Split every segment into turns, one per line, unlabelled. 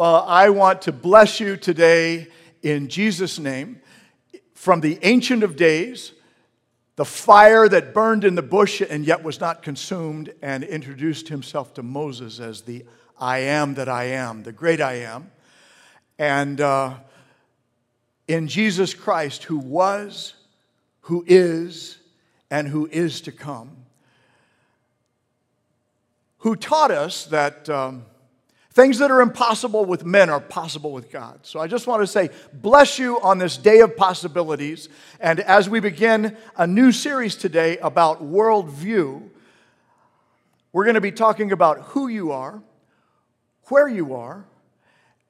Well, I want to bless you today in Jesus' name from the Ancient of Days, the fire that burned in the bush and yet was not consumed, and introduced himself to Moses as the I am that I am, the great I am. And uh, in Jesus Christ, who was, who is, and who is to come, who taught us that. Um, Things that are impossible with men are possible with God. So I just want to say, bless you on this day of possibilities. And as we begin a new series today about worldview, we're going to be talking about who you are, where you are,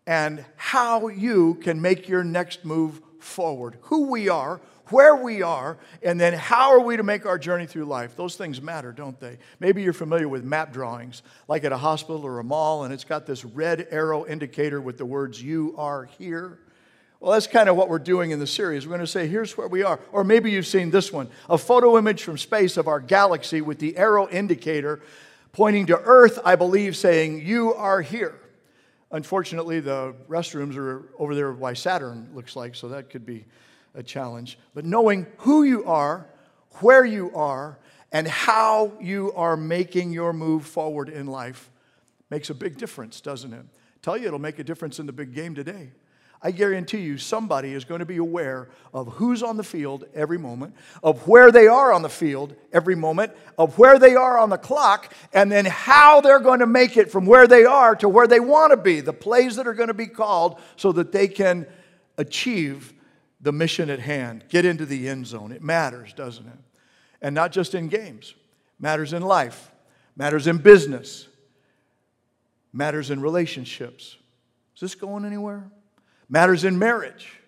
and how you can make your next move forward. Who we are, where we are, and then how are we to make our journey through life. Those things matter, don't they? Maybe you're familiar with map drawings, like at a hospital or a mall, and it's got this red arrow indicator with the words, You are here. Well, that's kind of what we're doing in the series. We're going to say, here's where we are. Or maybe you've seen this one a photo image from space of our galaxy with the arrow indicator pointing to Earth, I believe, saying, You are here. Unfortunately, the restrooms are over there by Saturn, looks like, so that could be a challenge. But knowing who you are, where you are, and how you are making your move forward in life makes a big difference, doesn't it? Tell you it'll make a difference in the big game today. I guarantee you somebody is going to be aware of who's on the field every moment, of where they are on the field every moment, of where they are on the clock, and then how they're going to make it from where they are to where they want to be, the plays that are going to be called so that they can achieve the mission at hand, get into the end zone. It matters, doesn't it? And not just in games, matters in life, matters in business, matters in relationships. Is this going anywhere? Matters in marriage,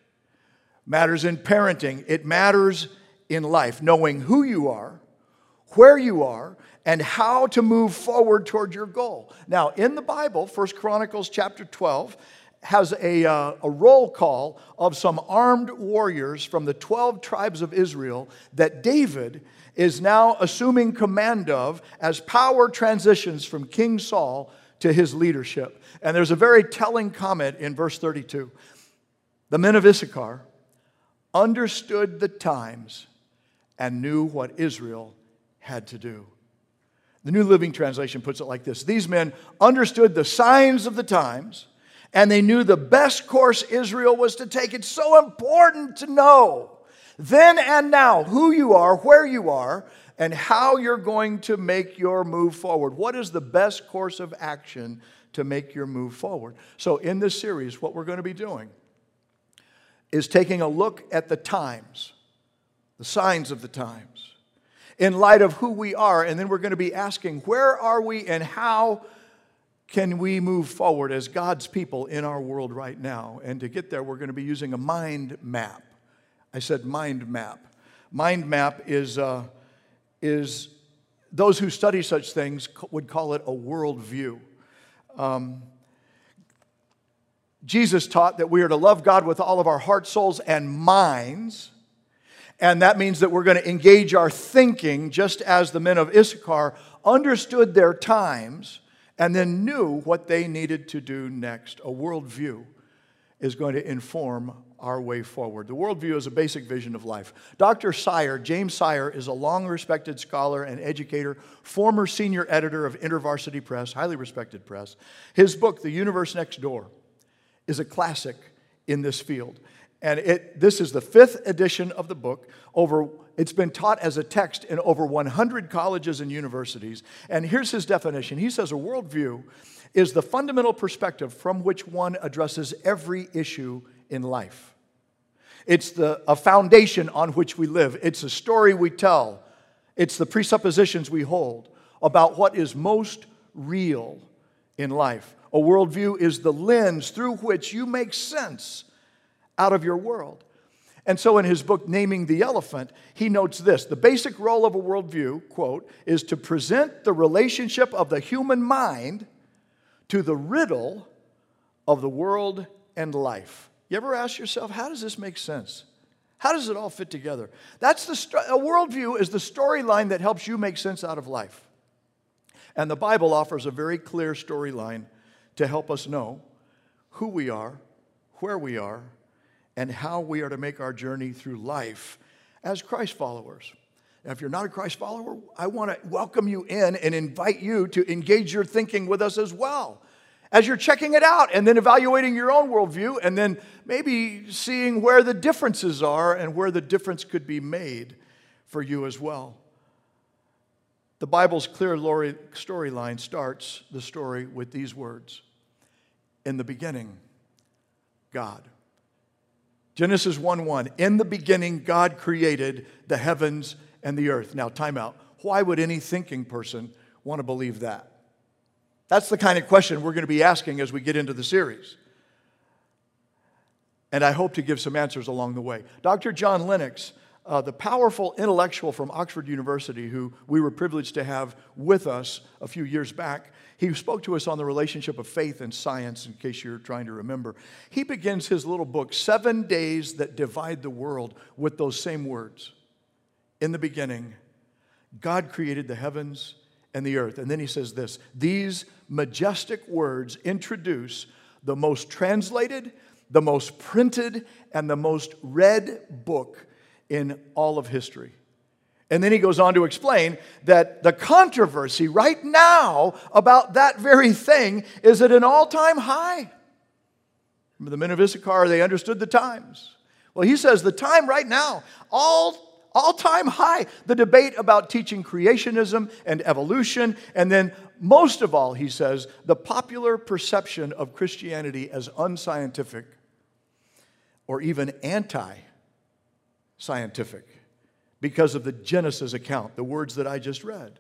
matters in parenting. It matters in life, knowing who you are, where you are, and how to move forward toward your goal. Now, in the Bible, First Chronicles chapter 12, has a, uh, a roll call of some armed warriors from the 12 tribes of Israel that David is now assuming command of as power transitions from King Saul to his leadership. And there's a very telling comment in verse 32. The men of Issachar understood the times and knew what Israel had to do. The New Living Translation puts it like this These men understood the signs of the times and they knew the best course Israel was to take. It's so important to know then and now who you are, where you are, and how you're going to make your move forward. What is the best course of action to make your move forward? So, in this series, what we're going to be doing is taking a look at the times, the signs of the times, in light of who we are, and then we're going to be asking, where are we and how can we move forward as God's people in our world right now? And to get there, we're going to be using a mind map. I said mind map. Mind map is, uh, is those who study such things would call it a worldview. Um, Jesus taught that we are to love God with all of our heart, souls, and minds. And that means that we're going to engage our thinking just as the men of Issachar understood their times and then knew what they needed to do next. A worldview is going to inform our way forward. The worldview is a basic vision of life. Dr. Sire, James Sire, is a long respected scholar and educator, former senior editor of InterVarsity Press, highly respected press. His book, The Universe Next Door, is a classic in this field. And it, this is the fifth edition of the book. Over, it's been taught as a text in over 100 colleges and universities. And here's his definition he says a worldview is the fundamental perspective from which one addresses every issue in life. It's the, a foundation on which we live, it's a story we tell, it's the presuppositions we hold about what is most real in life. A worldview is the lens through which you make sense out of your world. And so, in his book, Naming the Elephant, he notes this the basic role of a worldview, quote, is to present the relationship of the human mind to the riddle of the world and life. You ever ask yourself, how does this make sense? How does it all fit together? That's the a worldview is the storyline that helps you make sense out of life. And the Bible offers a very clear storyline to help us know who we are, where we are, and how we are to make our journey through life as Christ followers. Now, if you're not a Christ follower, I want to welcome you in and invite you to engage your thinking with us as well. As you're checking it out and then evaluating your own worldview and then maybe seeing where the differences are and where the difference could be made for you as well. The Bible's clear storyline starts the story with these words In the beginning, God. Genesis 1 1. In the beginning, God created the heavens and the earth. Now, time out. Why would any thinking person want to believe that? That's the kind of question we're going to be asking as we get into the series. And I hope to give some answers along the way. Dr. John Lennox, uh, the powerful intellectual from Oxford University, who we were privileged to have with us a few years back, he spoke to us on the relationship of faith and science, in case you're trying to remember. He begins his little book, Seven Days That Divide the World, with those same words in the beginning, God created the heavens and the earth. And then he says this these majestic words introduce the most translated, the most printed, and the most read book in all of history. And then he goes on to explain that the controversy right now about that very thing is at an all time high. Remember the men of Issachar, they understood the times. Well, he says the time right now, all all time high. The debate about teaching creationism and evolution, and then, most of all, he says, the popular perception of Christianity as unscientific or even anti scientific because of the Genesis account, the words that I just read.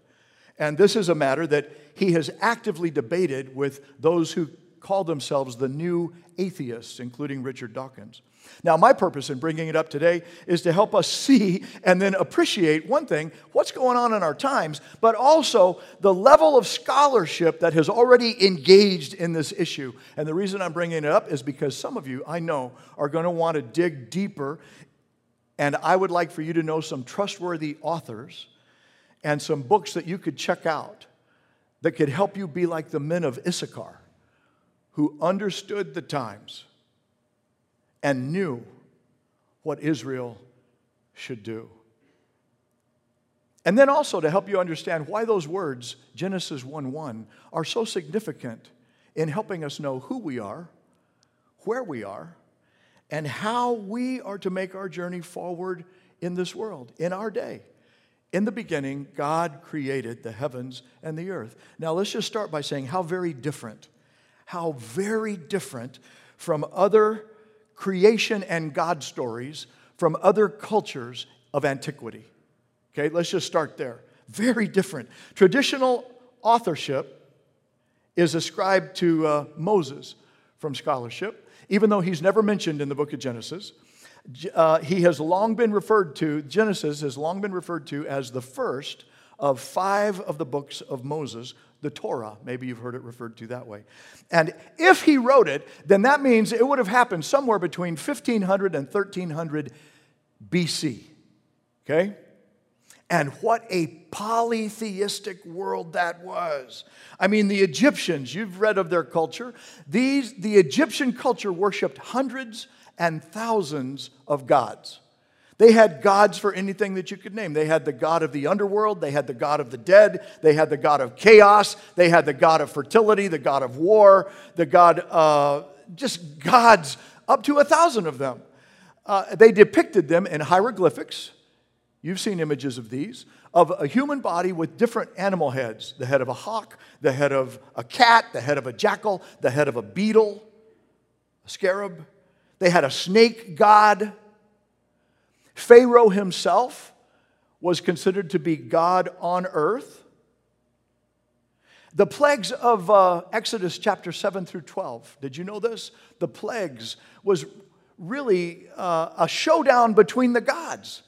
And this is a matter that he has actively debated with those who call themselves the new atheists, including Richard Dawkins. Now, my purpose in bringing it up today is to help us see and then appreciate one thing, what's going on in our times, but also the level of scholarship that has already engaged in this issue. And the reason I'm bringing it up is because some of you, I know, are going to want to dig deeper. And I would like for you to know some trustworthy authors and some books that you could check out that could help you be like the men of Issachar who understood the times and knew what Israel should do. And then also to help you understand why those words, Genesis 1 1, are so significant in helping us know who we are, where we are, and how we are to make our journey forward in this world, in our day. In the beginning, God created the heavens and the earth. Now, let's just start by saying how very different, how very different from other creation and God stories from other cultures of antiquity. Okay, let's just start there. Very different. Traditional authorship is ascribed to uh, Moses from scholarship, even though he's never mentioned in the book of Genesis. Uh, he has long been referred to, Genesis has long been referred to as the first of five of the books of Moses, the Torah. Maybe you've heard it referred to that way. And if he wrote it, then that means it would have happened somewhere between 1500 and 1300 BC. Okay? And what a polytheistic world that was. I mean, the Egyptians, you've read of their culture. These, the Egyptian culture worshiped hundreds and thousands of gods. They had gods for anything that you could name. They had the god of the underworld, they had the god of the dead, they had the god of chaos, they had the god of fertility, the god of war, the god, uh, just gods, up to a thousand of them. Uh, they depicted them in hieroglyphics. You've seen images of these, of a human body with different animal heads the head of a hawk, the head of a cat, the head of a jackal, the head of a beetle, a scarab. They had a snake god. Pharaoh himself was considered to be God on earth. The plagues of uh, Exodus chapter 7 through 12, did you know this? The plagues was really uh, a showdown between the gods.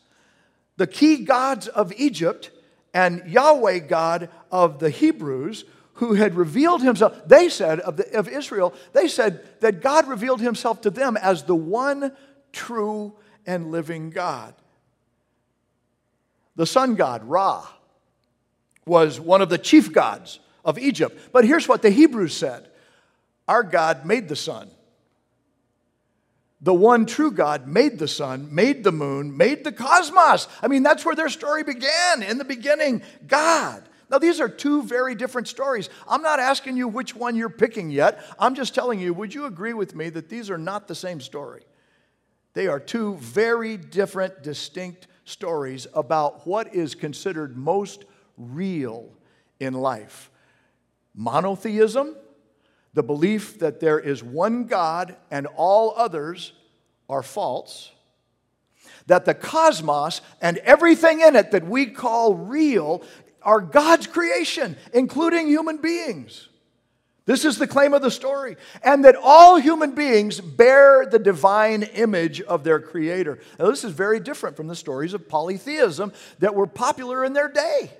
The key gods of Egypt and Yahweh God of the Hebrews, who had revealed himself, they said, of, the, of Israel, they said that God revealed himself to them as the one true and living God. The sun god, Ra, was one of the chief gods of Egypt. But here's what the Hebrews said Our God made the sun. The one true God made the sun, made the moon, made the cosmos. I mean, that's where their story began in the beginning God. Now, these are two very different stories. I'm not asking you which one you're picking yet. I'm just telling you, would you agree with me that these are not the same story? They are two very different, distinct stories about what is considered most real in life monotheism, the belief that there is one God and all others are false, that the cosmos and everything in it that we call real are God's creation, including human beings. This is the claim of the story. And that all human beings bear the divine image of their Creator. Now, this is very different from the stories of polytheism that were popular in their day.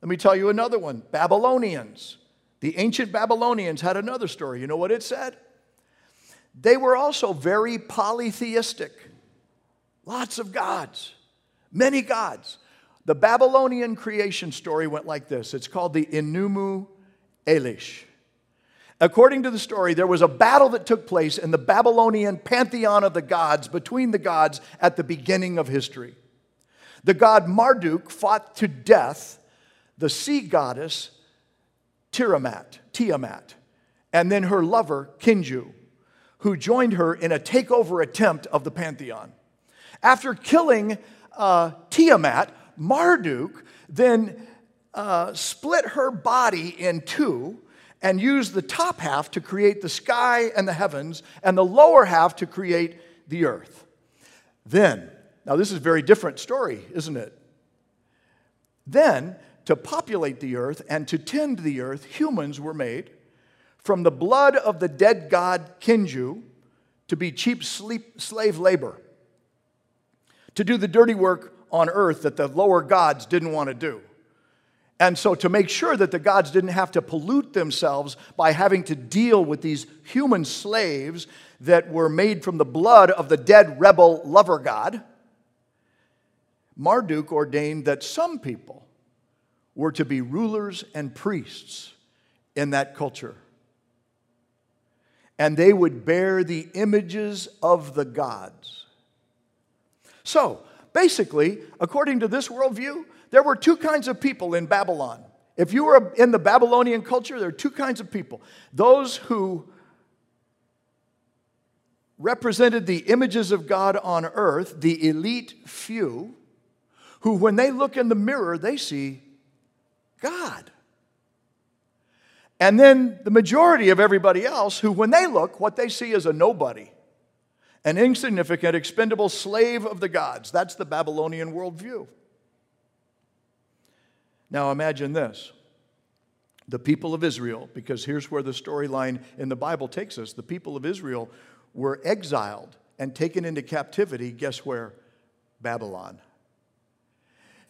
Let me tell you another one Babylonians. The ancient Babylonians had another story. You know what it said? They were also very polytheistic. Lots of gods, many gods. The Babylonian creation story went like this it's called the Enuma Elish. According to the story, there was a battle that took place in the Babylonian pantheon of the gods between the gods at the beginning of history. The god Marduk fought to death the sea goddess Tiamat, Tiamat, and then her lover Kingu, who joined her in a takeover attempt of the pantheon. After killing uh, Tiamat, Marduk then uh, split her body in two and used the top half to create the sky and the heavens, and the lower half to create the earth. Then, now this is a very different story, isn't it? Then, to populate the earth and to tend the earth, humans were made from the blood of the dead god Kingu to be cheap sleep, slave labor, to do the dirty work on earth that the lower gods didn't want to do. And so, to make sure that the gods didn't have to pollute themselves by having to deal with these human slaves that were made from the blood of the dead rebel lover god, Marduk ordained that some people were to be rulers and priests in that culture. And they would bear the images of the gods. So, basically, according to this worldview, there were two kinds of people in Babylon. If you were in the Babylonian culture, there are two kinds of people those who represented the images of God on earth, the elite few, who, when they look in the mirror, they see God. And then the majority of everybody else, who, when they look, what they see is a nobody, an insignificant, expendable slave of the gods. That's the Babylonian worldview. Now imagine this the people of Israel, because here's where the storyline in the Bible takes us the people of Israel were exiled and taken into captivity. Guess where? Babylon.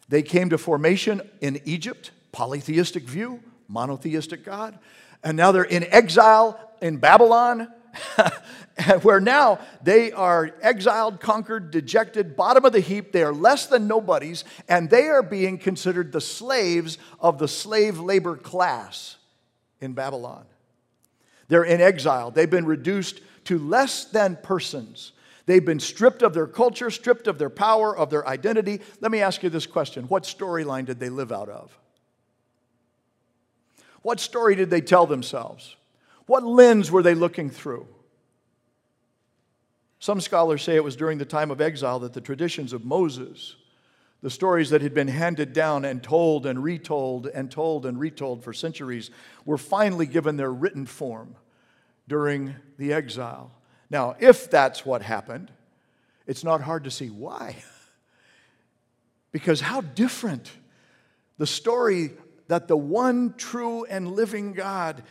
They came to formation in Egypt, polytheistic view, monotheistic God. And now they're in exile in Babylon, where now they are exiled, conquered, dejected, bottom of the heap. They are less than nobodies, and they are being considered the slaves of the slave labor class in Babylon. They're in exile. They've been reduced to less than persons. They've been stripped of their culture, stripped of their power, of their identity. Let me ask you this question What storyline did they live out of? What story did they tell themselves? What lens were they looking through? Some scholars say it was during the time of exile that the traditions of Moses, the stories that had been handed down and told and retold and told and retold for centuries, were finally given their written form during the exile. Now, if that's what happened, it's not hard to see why. because how different the story that the one true and living God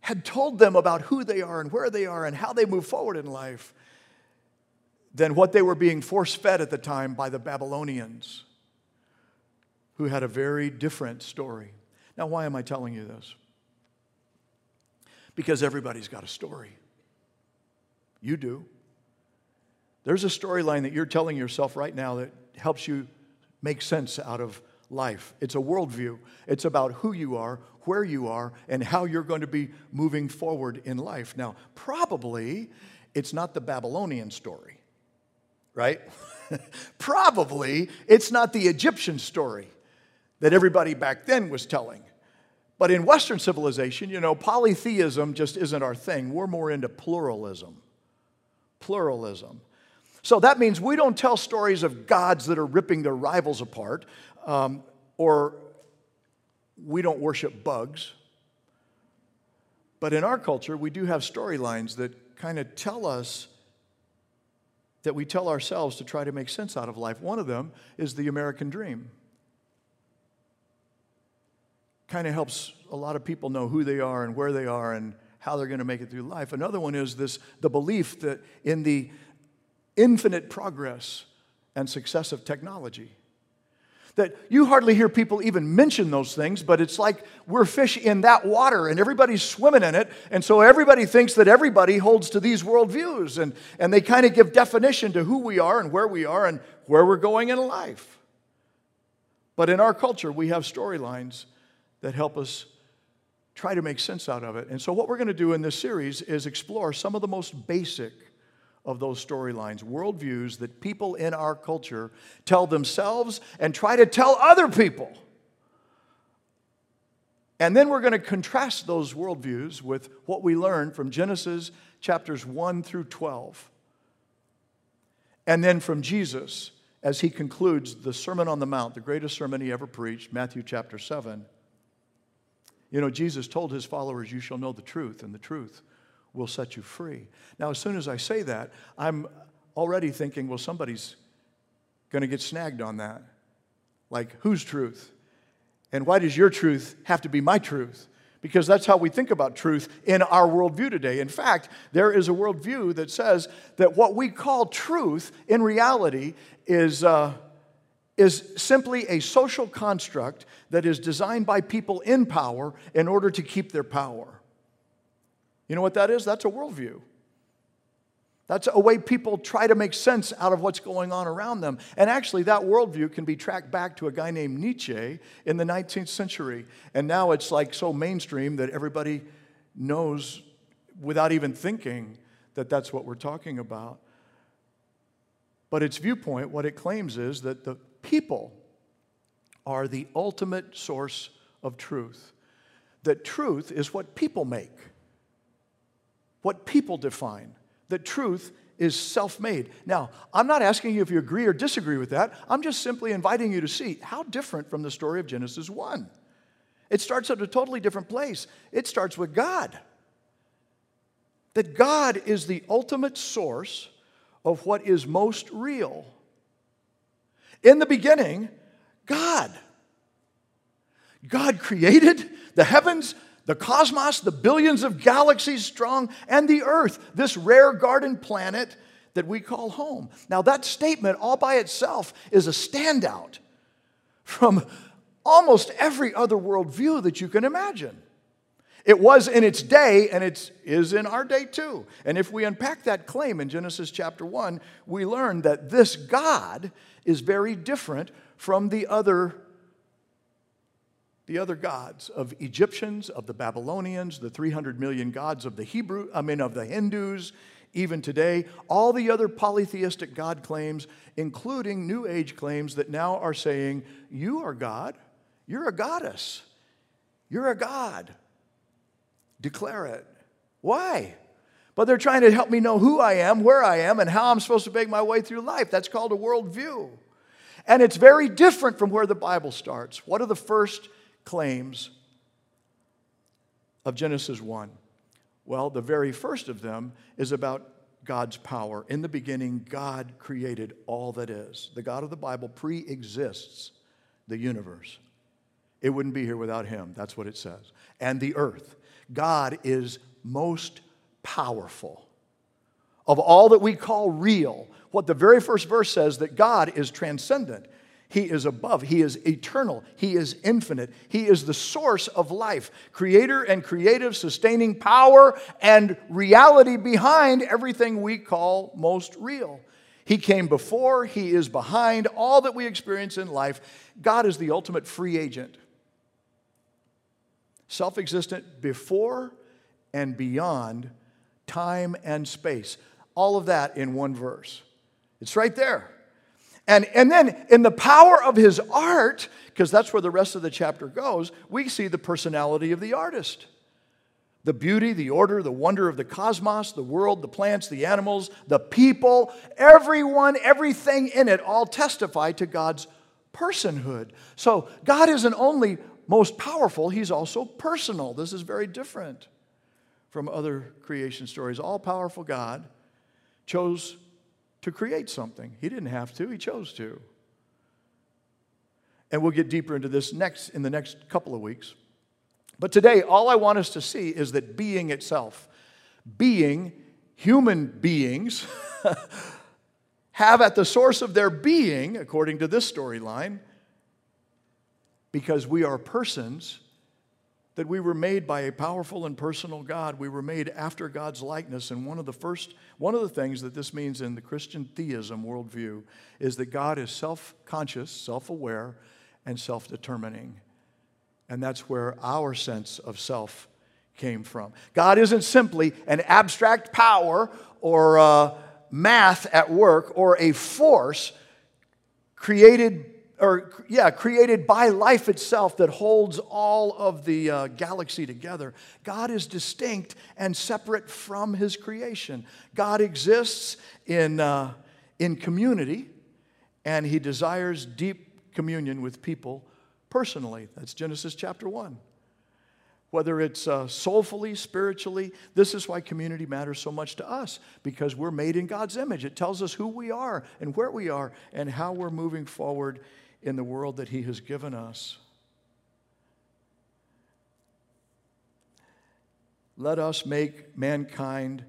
had told them about who they are and where they are and how they move forward in life than what they were being force fed at the time by the Babylonians, who had a very different story. Now, why am I telling you this? Because everybody's got a story. You do. There's a storyline that you're telling yourself right now that helps you make sense out of life. It's a worldview. It's about who you are, where you are, and how you're going to be moving forward in life. Now, probably it's not the Babylonian story, right? Probably it's not the Egyptian story that everybody back then was telling. But in Western civilization, you know, polytheism just isn't our thing. We're more into pluralism. Pluralism. So that means we don't tell stories of gods that are ripping their rivals apart, um, or we don't worship bugs. But in our culture, we do have storylines that kind of tell us that we tell ourselves to try to make sense out of life. One of them is the American dream. Kind of helps a lot of people know who they are and where they are and how they're going to make it through life. Another one is this the belief that in the infinite progress and success of technology. That you hardly hear people even mention those things, but it's like we're fish in that water and everybody's swimming in it. And so everybody thinks that everybody holds to these worldviews and, and they kind of give definition to who we are and where we are and where we're going in life. But in our culture, we have storylines that help us try to make sense out of it. And so, what we're going to do in this series is explore some of the most basic of those storylines, worldviews that people in our culture tell themselves and try to tell other people. And then we're going to contrast those worldviews with what we learn from Genesis chapters 1 through 12. And then from Jesus as he concludes the Sermon on the Mount, the greatest sermon he ever preached, Matthew chapter 7. You know, Jesus told his followers, You shall know the truth, and the truth will set you free. Now, as soon as I say that, I'm already thinking, well, somebody's going to get snagged on that. Like, whose truth? And why does your truth have to be my truth? Because that's how we think about truth in our worldview today. In fact, there is a worldview that says that what we call truth in reality is, uh, is simply a social construct that is designed by people in power in order to keep their power. You know what that is? That's a worldview. That's a way people try to make sense out of what's going on around them. And actually, that worldview can be tracked back to a guy named Nietzsche in the 19th century. And now it's like so mainstream that everybody knows without even thinking that that's what we're talking about. But its viewpoint, what it claims is that the people are the ultimate source of truth, that truth is what people make what people define, that truth is self made. Now, I'm not asking you if you agree or disagree with that. I'm just simply inviting you to see how different from the story of Genesis 1. It starts at a totally different place. It starts with God. That God is the ultimate source of what is most real. In the beginning, God. God created the heavens the cosmos, the billions of galaxies strong, and the earth, this rare garden planet that we call home. Now, that statement all by itself is a standout from almost every other worldview that you can imagine. It was in its day, and it is in our day too. And if we unpack that claim in Genesis chapter 1, we learn that this God is very different from the other the other gods of Egyptians, of the Babylonians, the 300 million gods of the Hebrew, I mean of the Hindus, even today, all the other polytheistic God claims, including New Age claims that now are saying, You are God, you're a goddess, you're a God. Declare it. Why? But they're trying to help me know who I am, where I am, and how I'm supposed to make my way through life. That's called a worldview. And it's very different from where the Bible starts. What are the first claims of Genesis 1? Well, the very first of them is about God's power. In the beginning, God created all that is. The God of the Bible pre exists the universe. It wouldn't be here without Him. That's what it says. And the earth. God is most powerful. Of all that we call real, what the very first verse says that God is transcendent. He is above. He is eternal. He is infinite. He is the source of life, creator and creative, sustaining power and reality behind everything we call most real. He came before, He is behind all that we experience in life. God is the ultimate free agent, self existent before and beyond time and space. all of that in one verse. It's right there. And, and then in the power of his art, because that's where the rest of the chapter goes, we see the personality of the artist. The beauty, the order, the wonder of the cosmos, the world, the plants, the animals, the people, everyone, everything in it all testify to God's personhood. So God isn't only most powerful, He's also personal. This is very different from other creation stories. All powerful God chose to create something. He didn't have to, He chose to. And we'll get deeper into this next in the next couple of weeks. But today, all I want us to see is that being itself, being, human beings, have at the source of their being, according to this storyline, because we are persons, that we were made by a powerful and personal God. We were made after God's likeness. And one of the first, one of the things that this means in the Christian theism worldview is that God is self conscious, self aware, and self determining. And that's where our sense of self came from. God isn't simply an abstract power or uh, math at work or a force created or yeah created by life itself that holds all of the uh, galaxy together god is distinct and separate from his creation god exists in, uh, in community and he desires deep communion with people personally. That's Genesis chapter 1. Whether it's uh, soulfully, spiritually, this is why community matters so much to us because we're made in God's image. It tells us who we are and where we are and how we're moving forward in the world that He has given us. Let us make mankind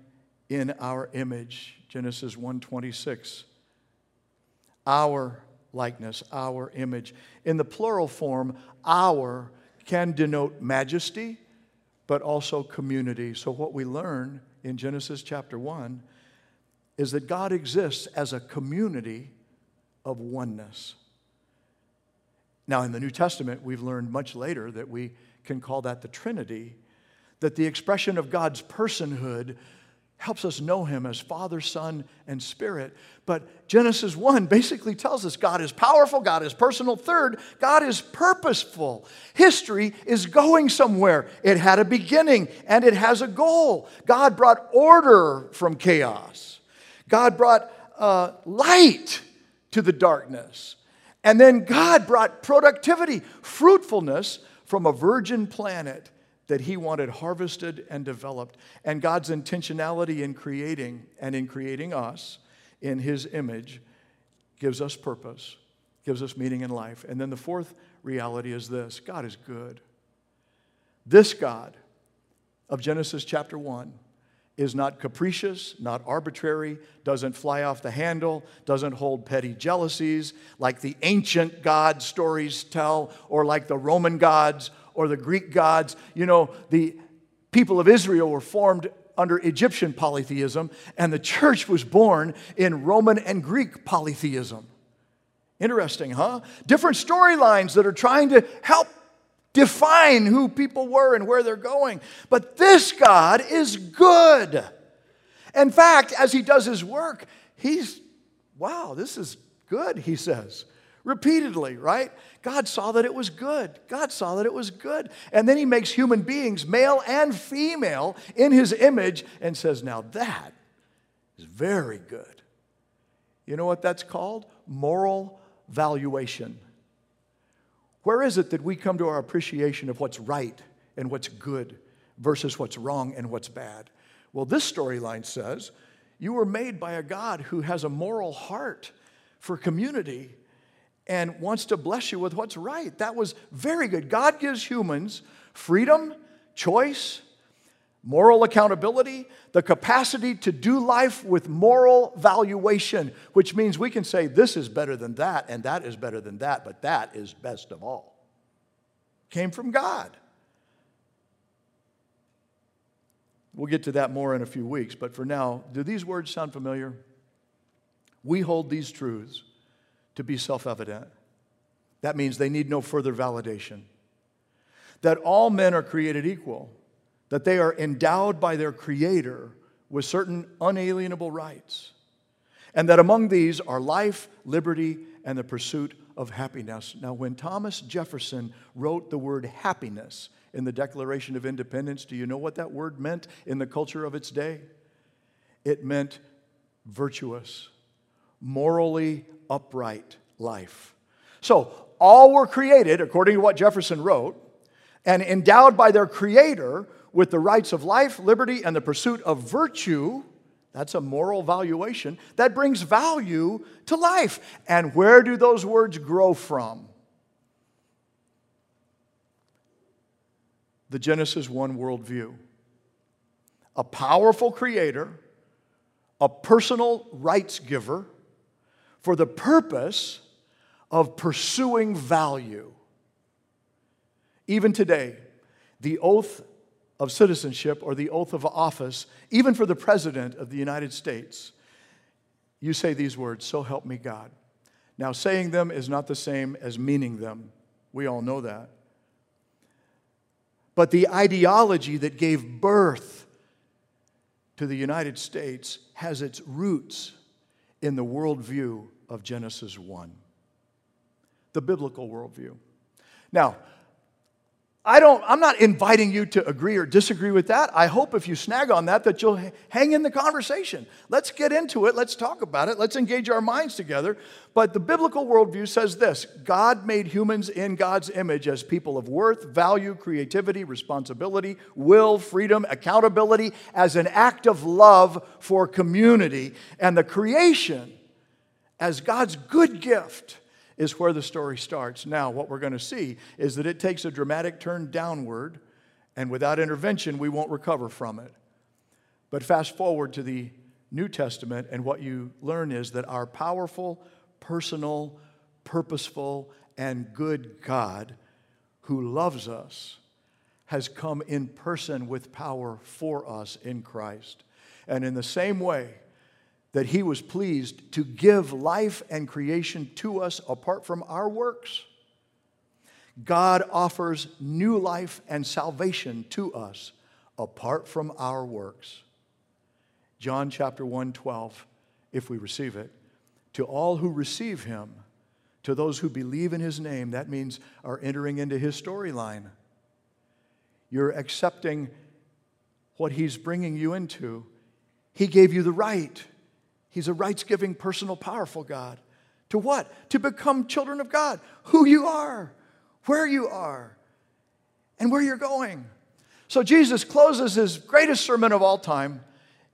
in our image. Genesis 1:26. Our likeness, our image. In the plural form, our can denote majesty, but also community. So, what we learn in Genesis chapter 1 is that God exists as a community of oneness. Now, in the New Testament, we've learned much later that we can call that the Trinity, that the expression of God's personhood helps us know him as Father, Son, and Spirit. But Genesis 1 basically tells us God is powerful, God is personal. Third, God is purposeful. History is going somewhere. It had a beginning and it has a goal. God brought order from chaos, God brought uh, light to the darkness. And then God brought productivity, fruitfulness from a virgin planet that he wanted harvested and developed. And God's intentionality in creating and in creating us in his image gives us purpose, gives us meaning in life. And then the fourth reality is this God is good. This God of Genesis chapter 1 is not capricious, not arbitrary, doesn't fly off the handle, doesn't hold petty jealousies like the ancient God stories tell, or like the Roman gods or the Greek gods. You know, the people of Israel were formed under Egyptian polytheism, and the church was born in Roman and Greek polytheism. Interesting, huh? Different storylines that are trying to help define who people were and where they're going. But this God is good. In fact, as he does his work, he's, wow, this is good, he says repeatedly, right? God saw that it was good. God saw that it was good. And then he makes human beings, male and female, in his image and says, Now that is very good. You know what that's called? Moral valuation. Where is it that we come to our appreciation of what's right and what's good versus what's wrong and what's bad? Well, this storyline says you were made by a God who has a moral heart for community and wants to bless you with what's right. That was very good. God gives humans freedom, choice, moral accountability, the capacity to do life with moral valuation, which means we can say this is better than that, and that is better than that, but that is best of all. Came from God. We'll get to that more in a few weeks, but for now, do these words sound familiar? We hold these truths to be self evident. That means they need no further validation. That all men are created equal, that they are endowed by their Creator with certain unalienable rights, and that among these are life, liberty, and the pursuit of happiness. Now, when Thomas Jefferson wrote the word happiness in the Declaration of Independence, do you know what that word meant in the culture of its day? It meant virtuous, morally upright life. So, all were created, according to what Jefferson wrote, and endowed by their Creator with the rights of life, liberty, and the pursuit of virtue. That's a moral valuation that brings value to life. And where do those words grow from? The Genesis 1 worldview. A powerful creator, a personal rights giver, for the purpose of pursuing value. Even today, the oath of citizenship or the oath of office, even for the President of the United States, you say these words, So help me God. Now, saying them is not the same as meaning them. We all know that. But the ideology that gave birth to the United States has its roots in the worldview of Genesis 1, the biblical worldview. Now, I don't, I'm not inviting you to agree or disagree with that. I hope if you snag on that, that you'll hang in the conversation. Let's get into it. Let's talk about it. Let's engage our minds together. But the biblical worldview says this God made humans in God's image as people of worth, value, creativity, responsibility, will, freedom, accountability, as an act of love for community. And the creation as God's good gift is where the story starts. Now, what we're going to see is that it takes a dramatic turn downward, and without intervention, we won't recover from it. But fast forward to the New Testament, and what you learn is that our powerful, personal, purposeful, and good God who loves us has come in person with power for us in Christ. And in the same way, that he was pleased to give life and creation to us apart from our works. God offers new life and salvation to us apart from our works. John chapter 1 12, if we receive it, to all who receive him, to those who believe in his name, that means are entering into his storyline. You're accepting what he's bringing you into. He gave you the right He's a rights giving, personal, powerful God. To what? To become children of God. Who you are, where you are, and where you're going. So Jesus closes his greatest sermon of all time.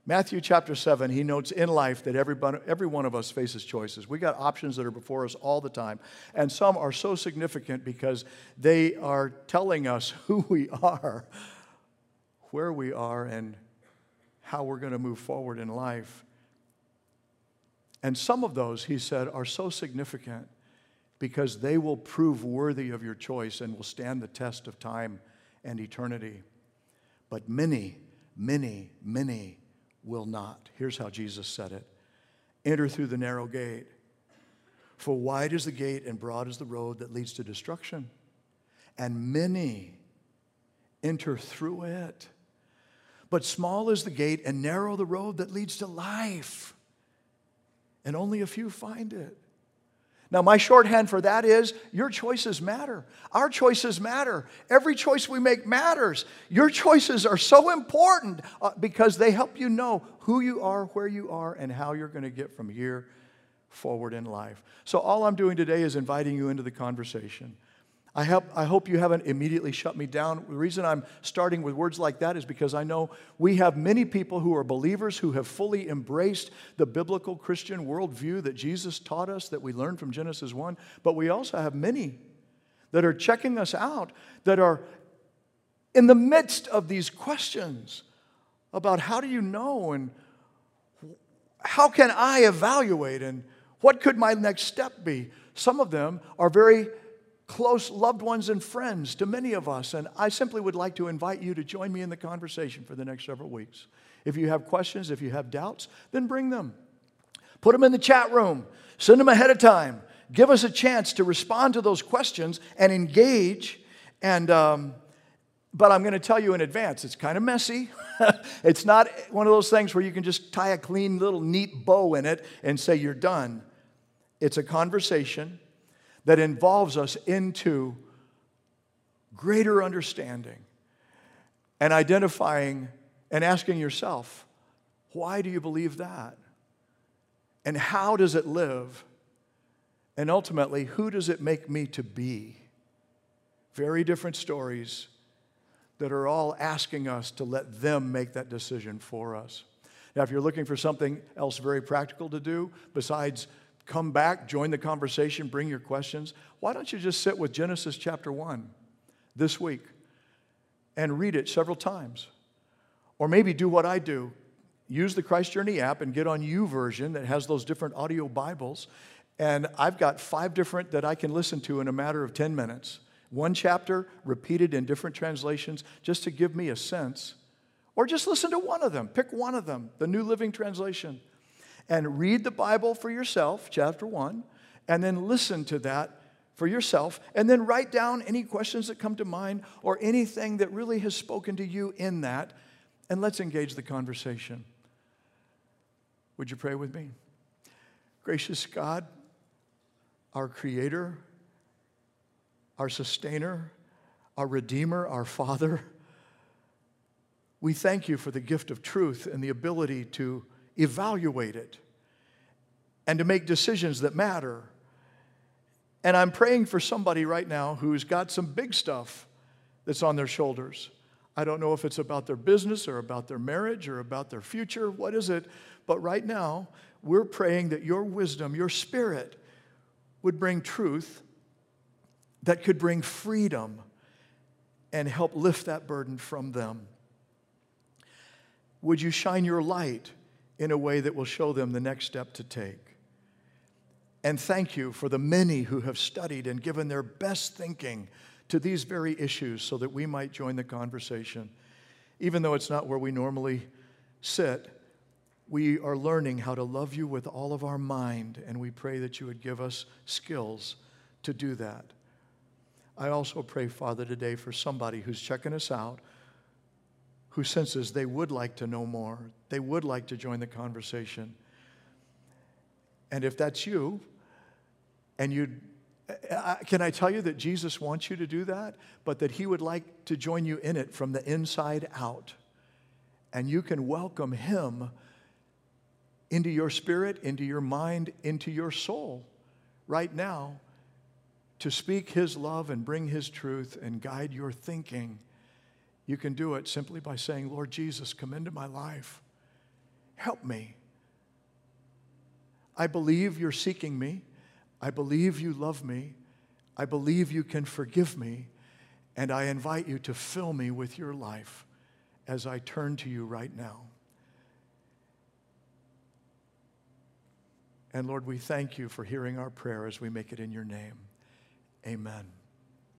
Matthew chapter 7, he notes in life that everybody, every one of us faces choices. We got options that are before us all the time. And some are so significant because they are telling us who we are, where we are, and how we're going to move forward in life. And some of those, he said, are so significant because they will prove worthy of your choice and will stand the test of time and eternity. But many, many, many will not. Here's how Jesus said it Enter through the narrow gate. For wide is the gate and broad is the road that leads to destruction, and many enter through it. But small is the gate and narrow the road that leads to life and only a few find it. Now, my shorthand for that is your choices matter. Our choices matter. Every choice we make matters. Your choices are so important uh, because they help you know who you are, where you are, and how you're going to get from here forward in life. So, all I'm doing today is inviting you into the conversation. I, help, I hope you haven't immediately shut me down. The reason I'm starting with words like that is because I know we have many people who are believers who have fully embraced the biblical Christian worldview that Jesus taught us, that we learned from Genesis 1. But we also have many that are checking us out, that are in the midst of these questions about how do you know and how can I evaluate and what could my next step be? Some of them are very close loved ones and friends to many of us. And I simply would like to invite you to join me in the conversation for the next several weeks. If you have questions, if you have doubts, then bring them. Put them in the chat room, send them ahead of time. Give us a chance to respond to those questions and engage and um, But I'm going to tell you in advance, it's kind of messy. it's not one of those things where you can just tie a clean little neat bow in it and say you're done. It's a conversation that involves us into greater understanding and identifying and asking yourself, why do you believe that? And how does it live? And ultimately, who does it make me to be? Very different stories that are all asking us to let them make that decision for us. Now, if you're looking for something else very practical to do besides come back, join the conversation, bring your questions, why don't you just sit with Genesis chapter 1 this week and read it several times? Or maybe do what I do use the Christ Journey app and get on YouVersion that has those different audio Bibles. And I've got five different that I can listen to in a matter of 10 minutes. One chapter repeated in different translations just to give me a sense. Or just listen to one of them. Pick one of them, the New Living Translation. And read the Bible for yourself, chapter one, and then listen to that for yourself, and then write down any questions that come to mind or anything that really has spoken to you in that, and let's engage the conversation. Would you pray with me? Gracious God, our Creator, our Sustainer, our Redeemer, our Father, we thank you for the gift of truth and the ability to evaluate it and to make decisions that matter. And I'm praying for somebody right now who's got some big stuff that's on their shoulders. I don't know if it's about their business or about their marriage or about their future. What is it? But right now, we're praying that your wisdom, your spirit, would bring truth that could bring freedom and help lift that burden from them. Would you shine your light in a way that will show them the next step to take? And thank you for the many who have studied and given their best thinking to these very issues so that we might join the conversation. Even though it's not where we normally sit, we are learning how to love you with all of our mind, and we pray that you would give us skills to do that. I also pray, Father, today for somebody who's checking us out, who senses they would like to know more, they would like to join the conversation. And if that's you, and you can I tell you that Jesus wants you to do that, but that He would like to join you in it from the inside out. And you can welcome Him into your spirit, into your mind, into your soul right now to speak His love and bring His truth and guide your thinking. You can do it simply by saying, Lord Jesus, come into my life. Help me. I believe you're seeking me. I believe you love me. I believe you can forgive me. And I invite you to fill me with your life as I turn to you right now. And Lord, we thank you for hearing our prayer as we make it in your name. Amen.